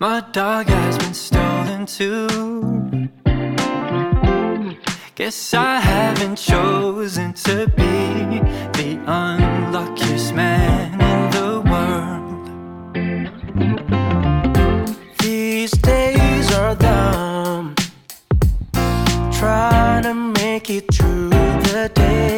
My dog has been stolen too. Guess I haven't chosen to be the unluckiest man in the world. These days are dumb. Trying to make it through the day.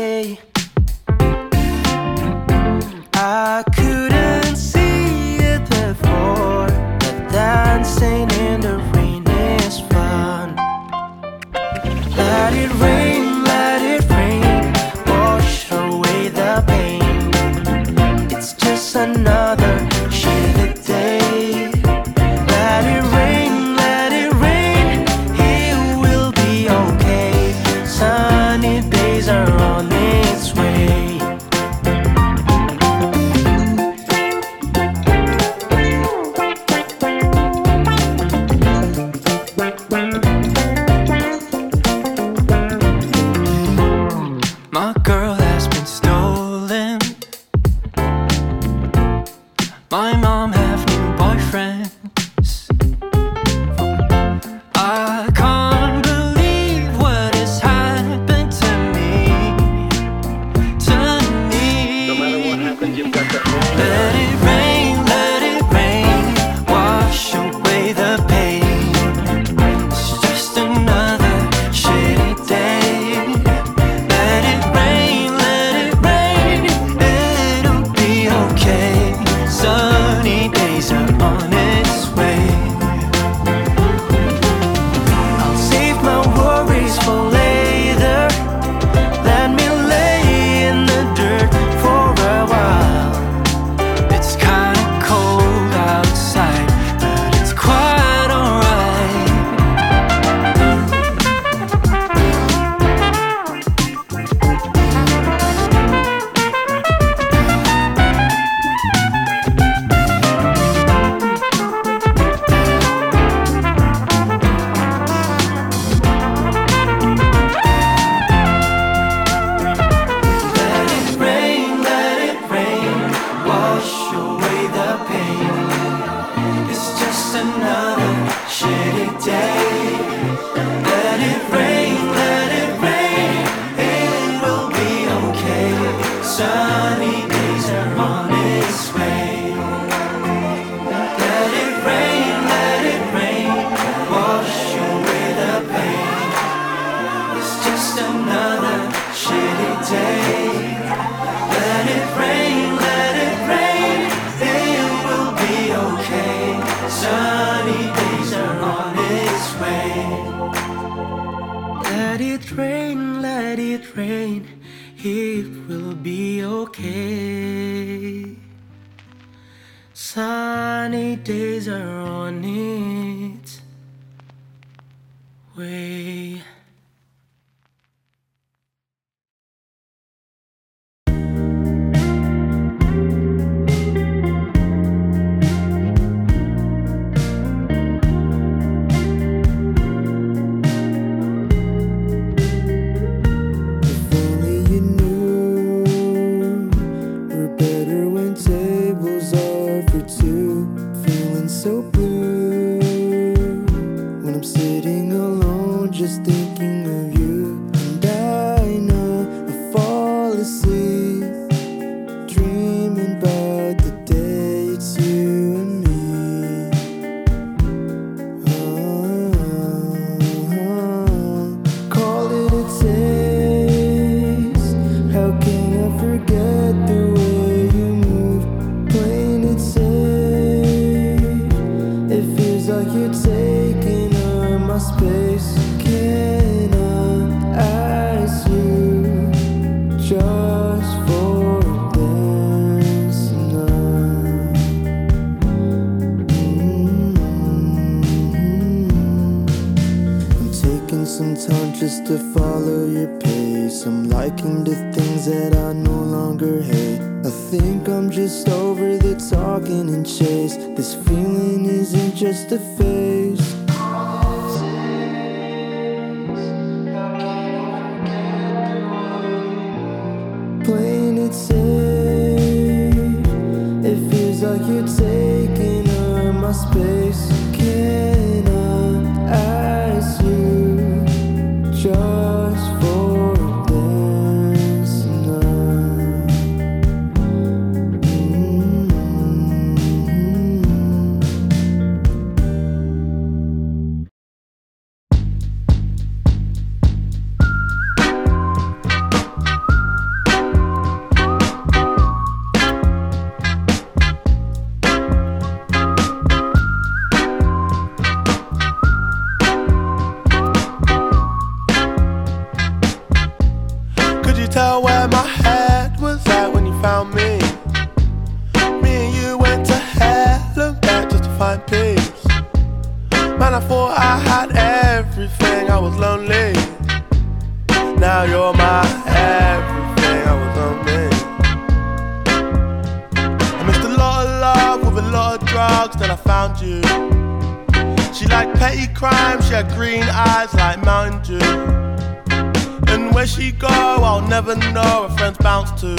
Bounce to.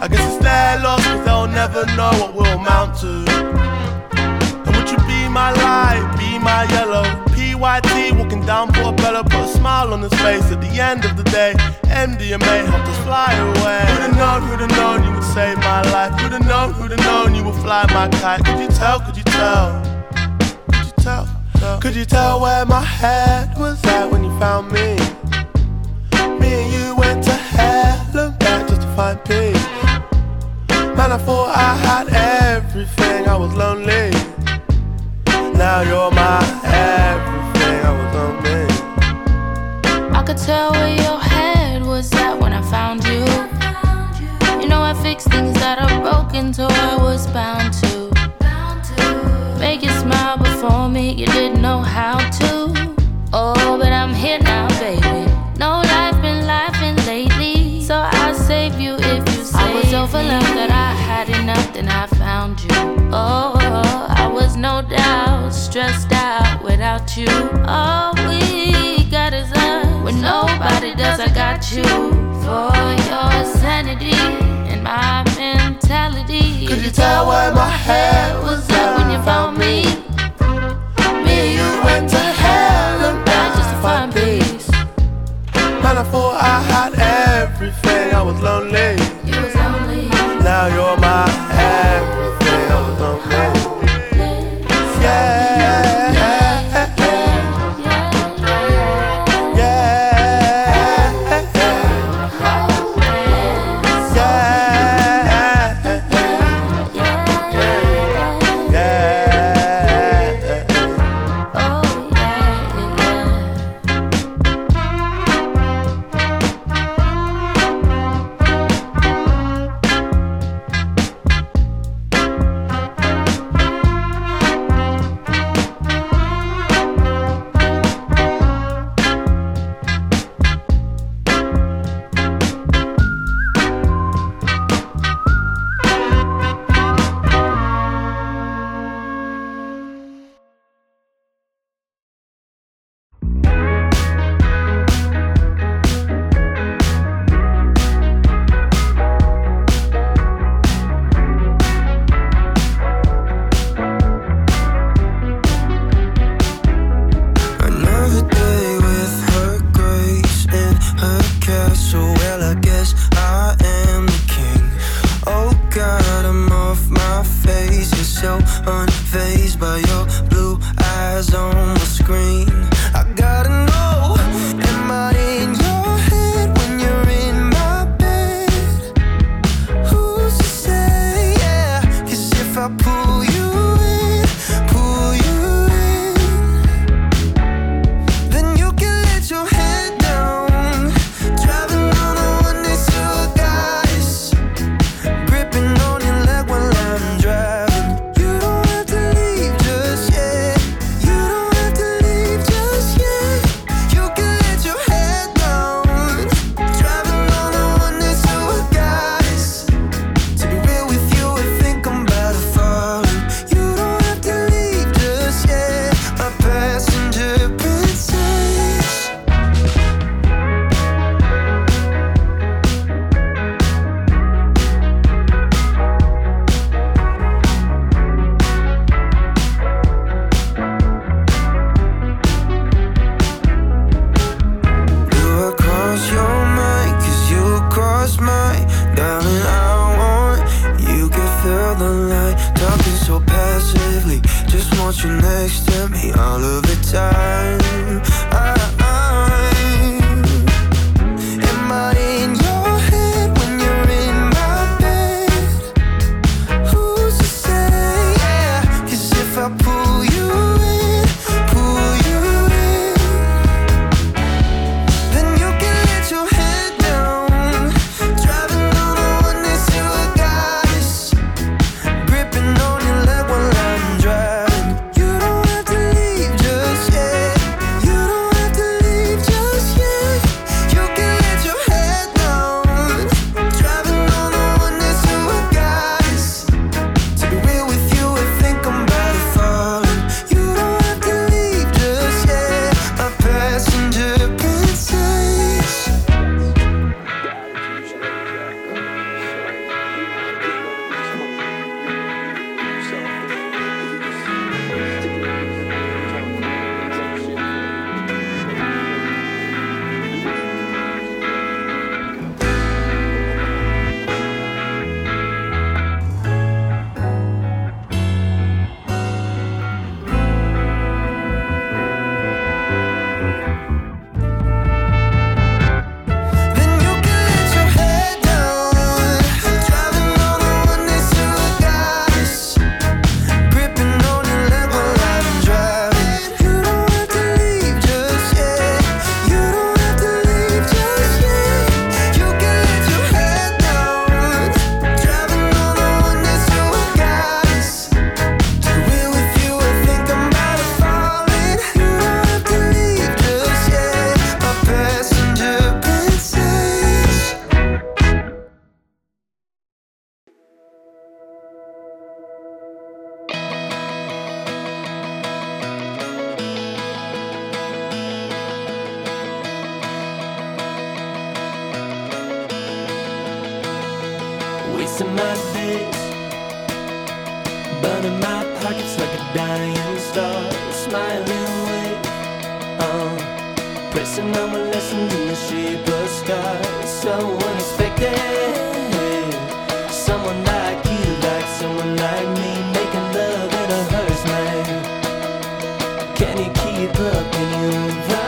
I guess it's their loss, cause they'll never know what we'll amount to. And would you be my light, be my yellow? PYT walking down Portobello, put a smile on his face at the end of the day. MDMA helped us fly away. Who'd have known, who'd have known you would save my life? Who'd have known, who'd have known you would fly my kite? Could you tell, could you tell? Could you tell? Could you tell where my head was at when you found me? Me find peace. Man, I thought I had everything, I was lonely. Now you're my everything, I was lonely. I could tell where your head was at when I found you. You know I fix things that are broken, so I was bound to make you smile before me. You didn't know how to. Oh, but I'm here now, baby. Save you if you say I was so for love that I had enough, then I found you. Oh, I was no doubt stressed out without you. All we got is us. When nobody does, I got you for your sanity and my mentality. Could you tell where my head was at when you found me? Me and you went to hell and back just to find peace. Man, I thought I had everything, I was lonely. want you next to me all of the time. In my days, burning my pockets like a dying star. Smiling wave, uh, pressing on my lessons in the shape of stars. So unexpected, someone like you, like someone like me, making love in a hearse, man. Can you keep up? Can you?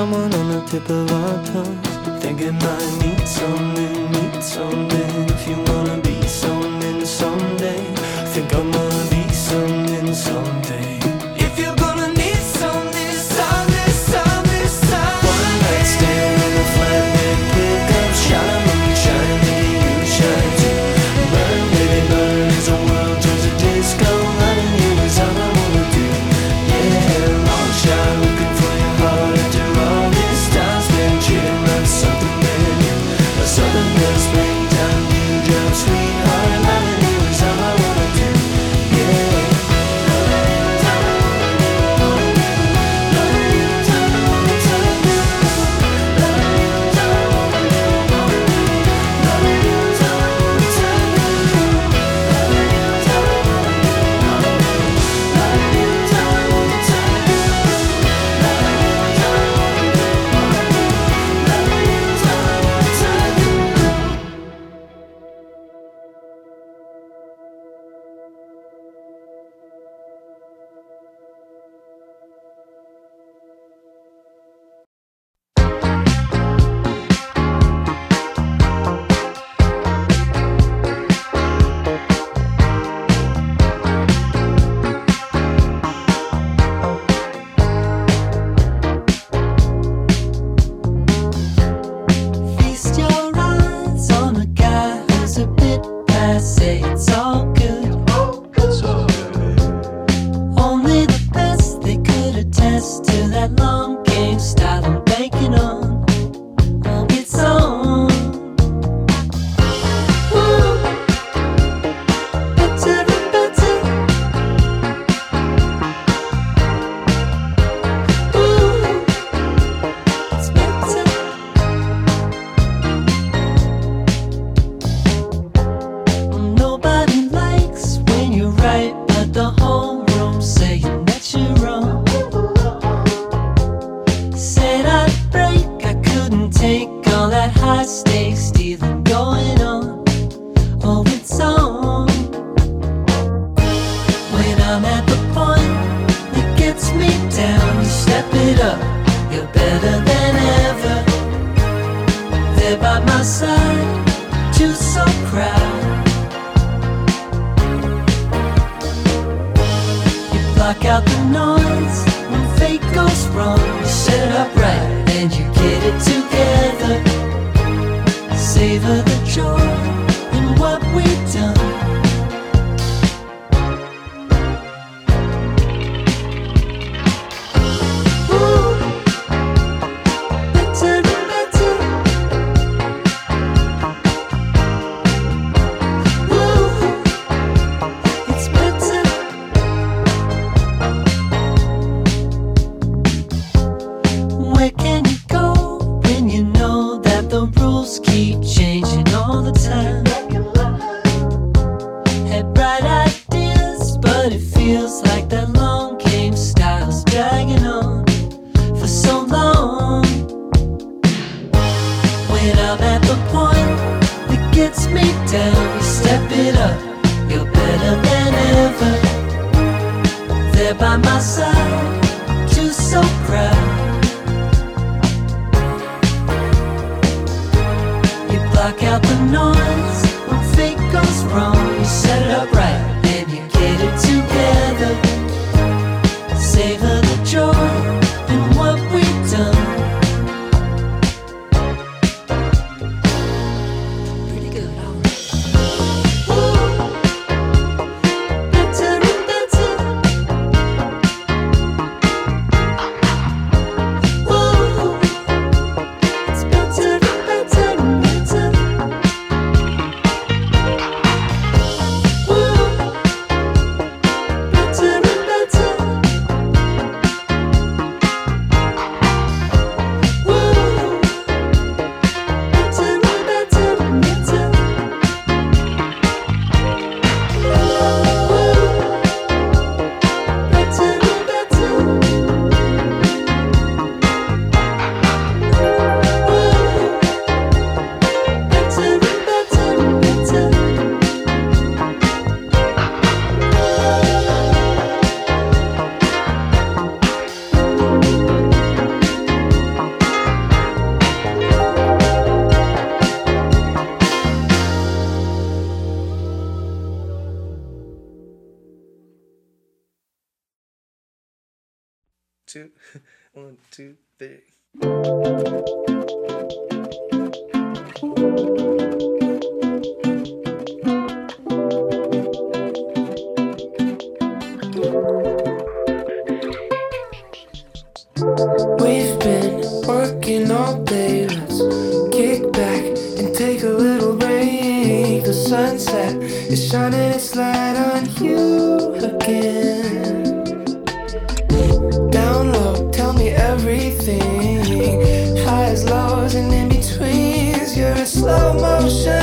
someone on the tip of our tongues. Thinking I need something, need something. We've been working all day. Let's kick back and take a little break. The sunset is shining its light on you again. slow motion.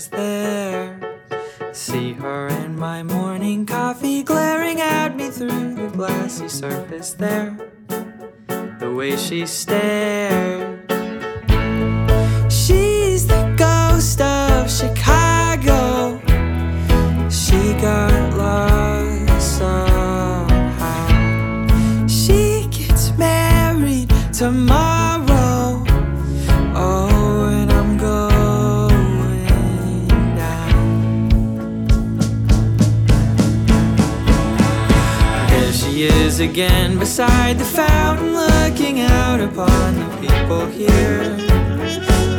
is there. See her in my morning coffee glaring at me through the glassy surface there. The way she stares. again beside the fountain, looking out upon the people here.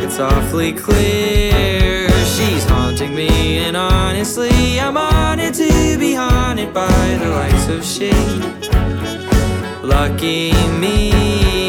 It's awfully clear she's haunting me, and honestly, I'm honored to be haunted by the lights of she. Lucky me.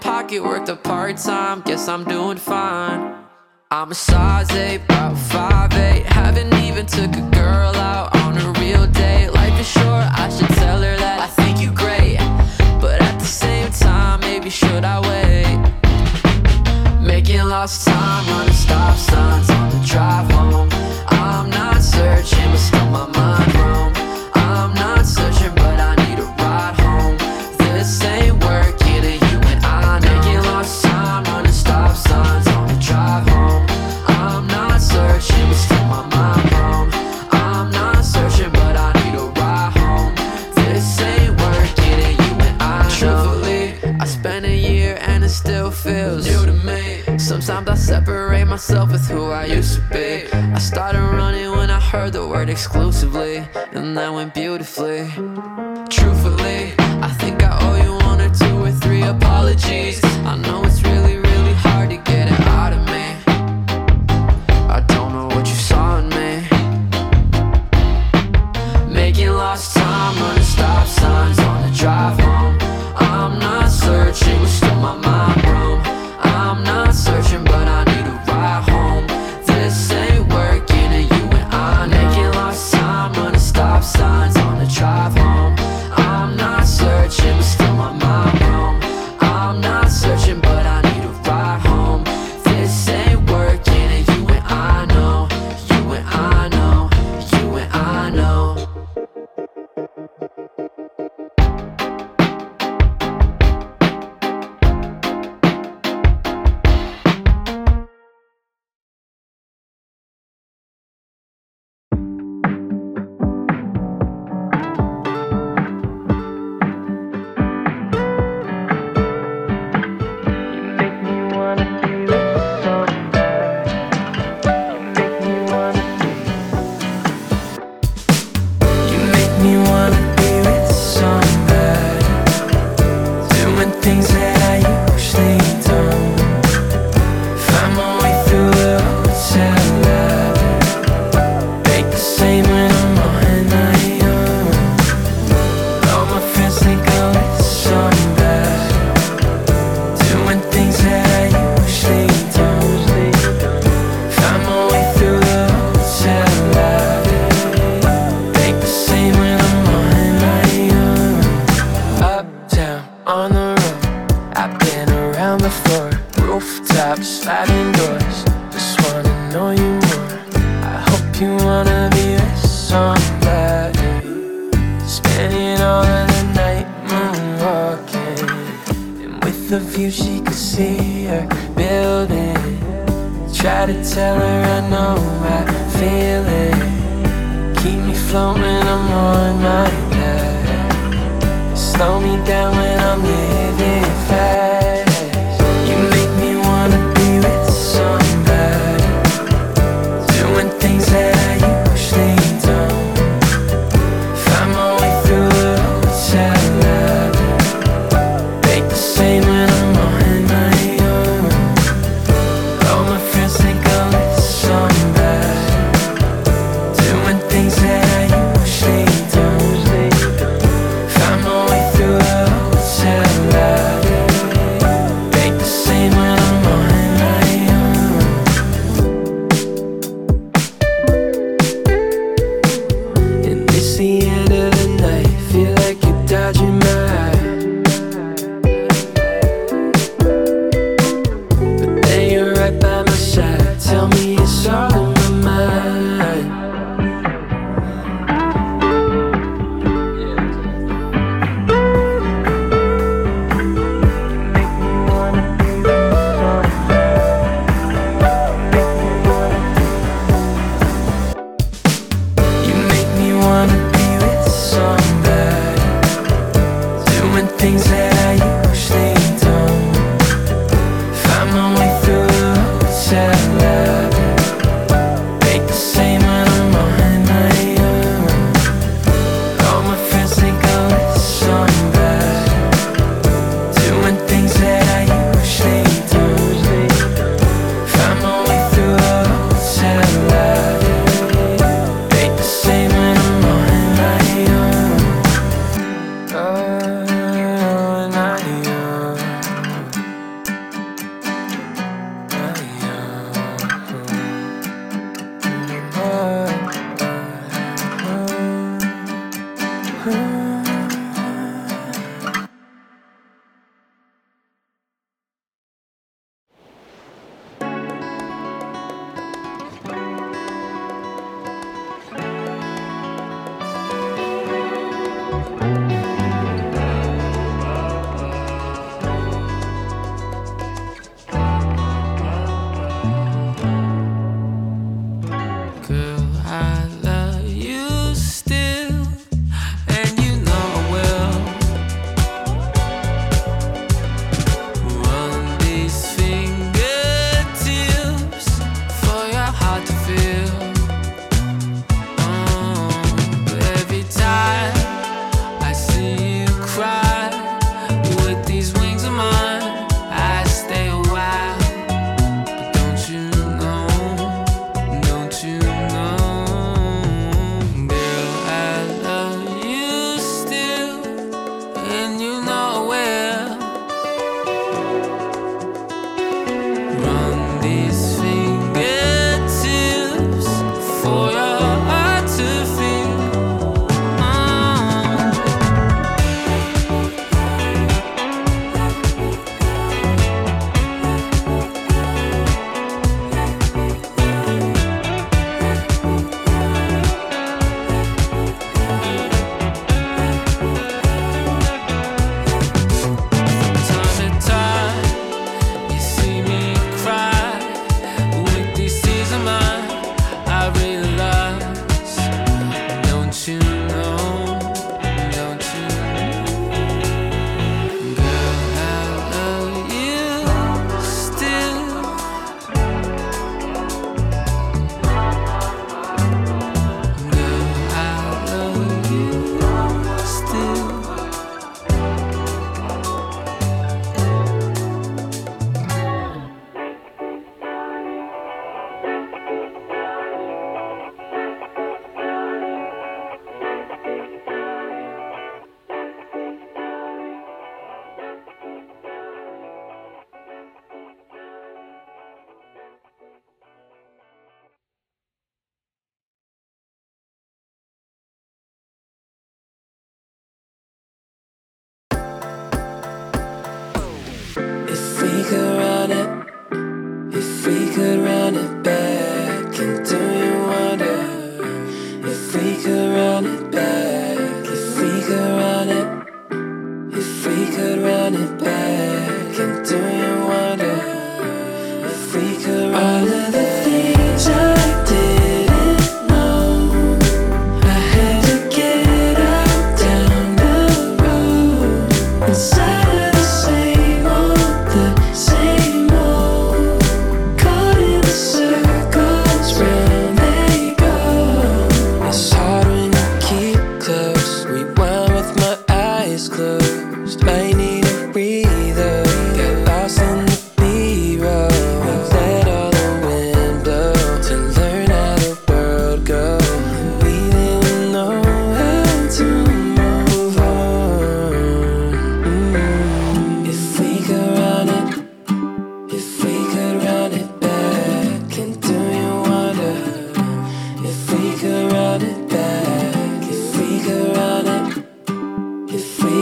pocket worked a part time. Guess I'm doing fine. I'm a size 8, about 5'8. Haven't even took a it still feels new to me. Sometimes I separate myself with who I used to be. I started running when I heard the word exclusively, and that went beautifully. Truthfully. Just wanna know you more. I hope you wanna be with somebody. Spending all of the night moonwalking. And with the view, she could see her building. Try to tell her I know I feel it. Keep me floating, I'm on my back. Slow me down when I'm living fast.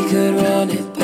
could run it